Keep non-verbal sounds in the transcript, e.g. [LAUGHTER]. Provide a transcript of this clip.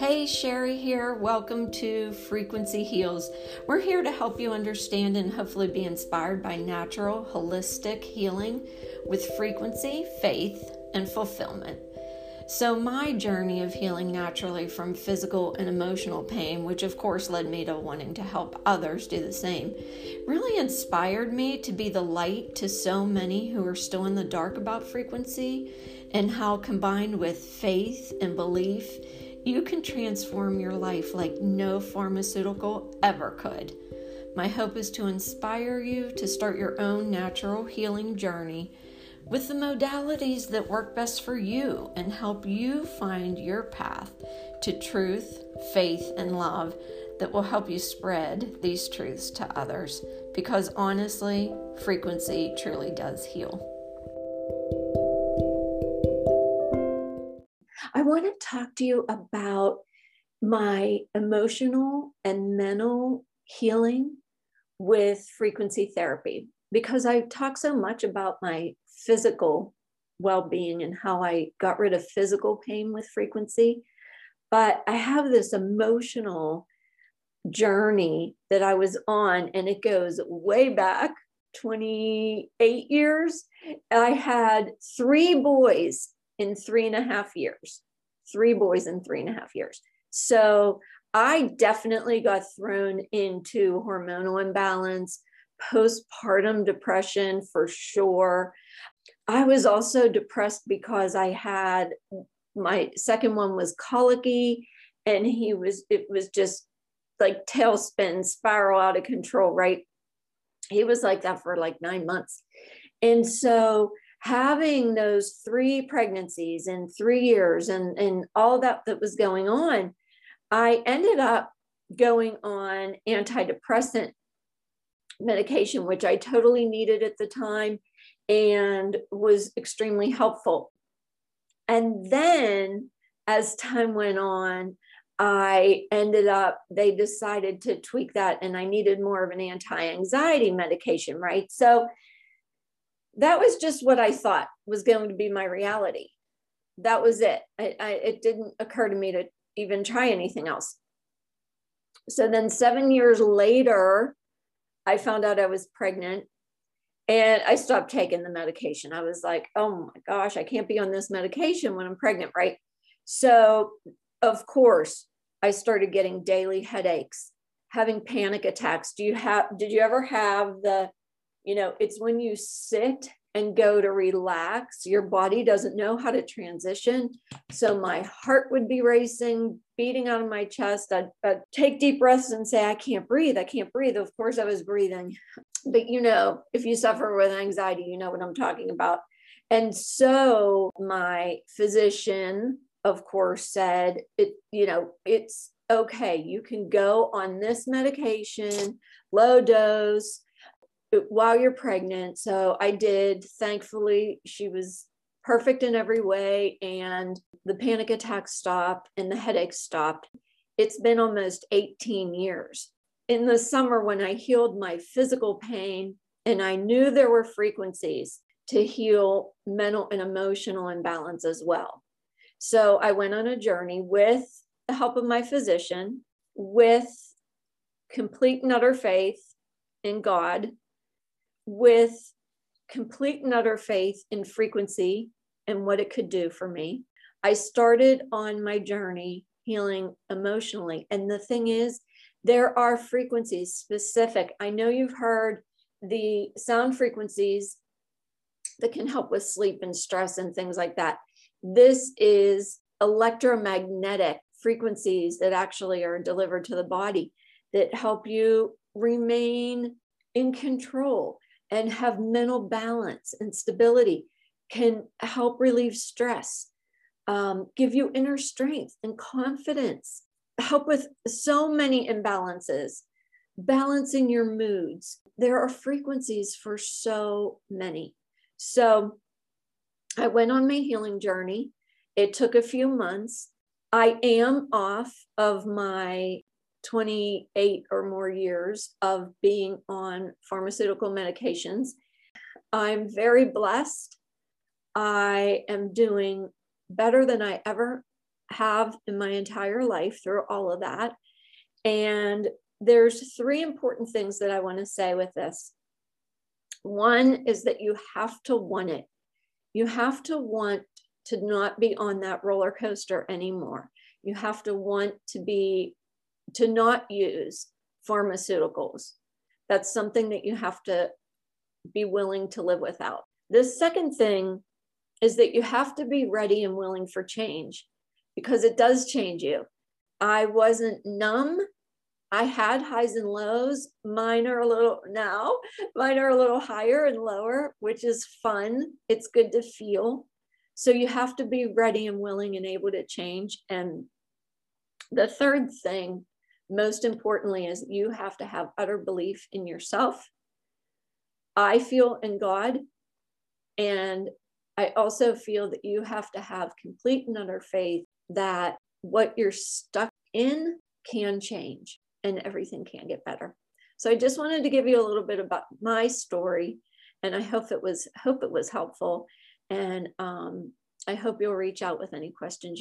Hey, Sherry here. Welcome to Frequency Heals. We're here to help you understand and hopefully be inspired by natural, holistic healing with frequency, faith, and fulfillment. So, my journey of healing naturally from physical and emotional pain, which of course led me to wanting to help others do the same, really inspired me to be the light to so many who are still in the dark about frequency and how combined with faith and belief you can transform your life like no pharmaceutical ever could. My hope is to inspire you to start your own natural healing journey with the modalities that work best for you and help you find your path to truth, faith, and love that will help you spread these truths to others because honestly, frequency truly does heal. I want to talk to you about my emotional and mental healing with frequency therapy because I talk so much about my physical well being and how I got rid of physical pain with frequency. But I have this emotional journey that I was on, and it goes way back 28 years. I had three boys in three and a half years, three boys in three and a half years. So I definitely got thrown into hormonal imbalance, postpartum depression for sure. I was also depressed because I had my second one was colicky and he was, it was just like tailspin, spiral out of control, right? He was like that for like nine months. And so having those three pregnancies in three years and, and all that that was going on, I ended up going on antidepressant medication, which I totally needed at the time and was extremely helpful. And then as time went on, I ended up, they decided to tweak that and I needed more of an anti anxiety medication, right? So that was just what I thought was going to be my reality. That was it. I, I, it didn't occur to me to even try anything else. So then, seven years later, I found out I was pregnant and I stopped taking the medication. I was like, oh my gosh, I can't be on this medication when I'm pregnant, right? So, of course, I started getting daily headaches, having panic attacks. Do you have, did you ever have the you know, it's when you sit and go to relax, your body doesn't know how to transition. So my heart would be racing, beating out of my chest. I'd, I'd, take deep breaths and say, I can't breathe. I can't breathe. Of course, I was breathing. [LAUGHS] But you know, if you suffer with anxiety, you know what I'm talking about. And so my physician, of course, said, it, you know, it's okay. You can go on this medication, low dose while you're pregnant. So I did. Thankfully, she was perfect in every way, and the panic attacks stopped and the headaches stopped. It's been almost 18 years. In the summer, when I healed my physical pain, and I knew there were frequencies to heal mental and emotional imbalance as well. So I went on a journey with the help of my physician, with complete and utter faith in God with complete and utter faith in frequency and what it could do for me. I started on my journey healing emotionally. And the thing is, there are frequencies specific. I know you've heard the sound frequencies that can help with sleep and stress and things like that. This is electromagnetic frequencies that actually are delivered to the body that help you remain in control and have mental balance and stability can help relieve stress, um, give you inner strength and confidence, help with so many imbalances, balancing your moods. There are frequencies for so many. So I went on my healing journey. It took a few months. I am off of my 28 or more years of being on pharmaceutical medications. I'm very blessed. I am doing better than I ever have in my entire life through all of that. And there's three important things that I want to say with this. One is that you have to want it. You have to want to not be on that roller coaster anymore. You have to want to be, to not use pharmaceuticals. That's something that you have to be willing to live without. The second thing is that you have to be ready and willing for change because it does change you. I wasn't numb. I had highs and lows. Mine are a little now, mine are a little higher and lower, which is fun. It's good to feel. So you have to be ready and willing and able to change. And the third thing, most importantly, is you have to have utter belief in yourself. I feel in God. And I also feel that you have to have complete and utter faith that what you're stuck in can change and everything can get better. So I just wanted to give you a little bit about my story, and I hope it was hope it was helpful. And um, I hope you'll reach out with any questions.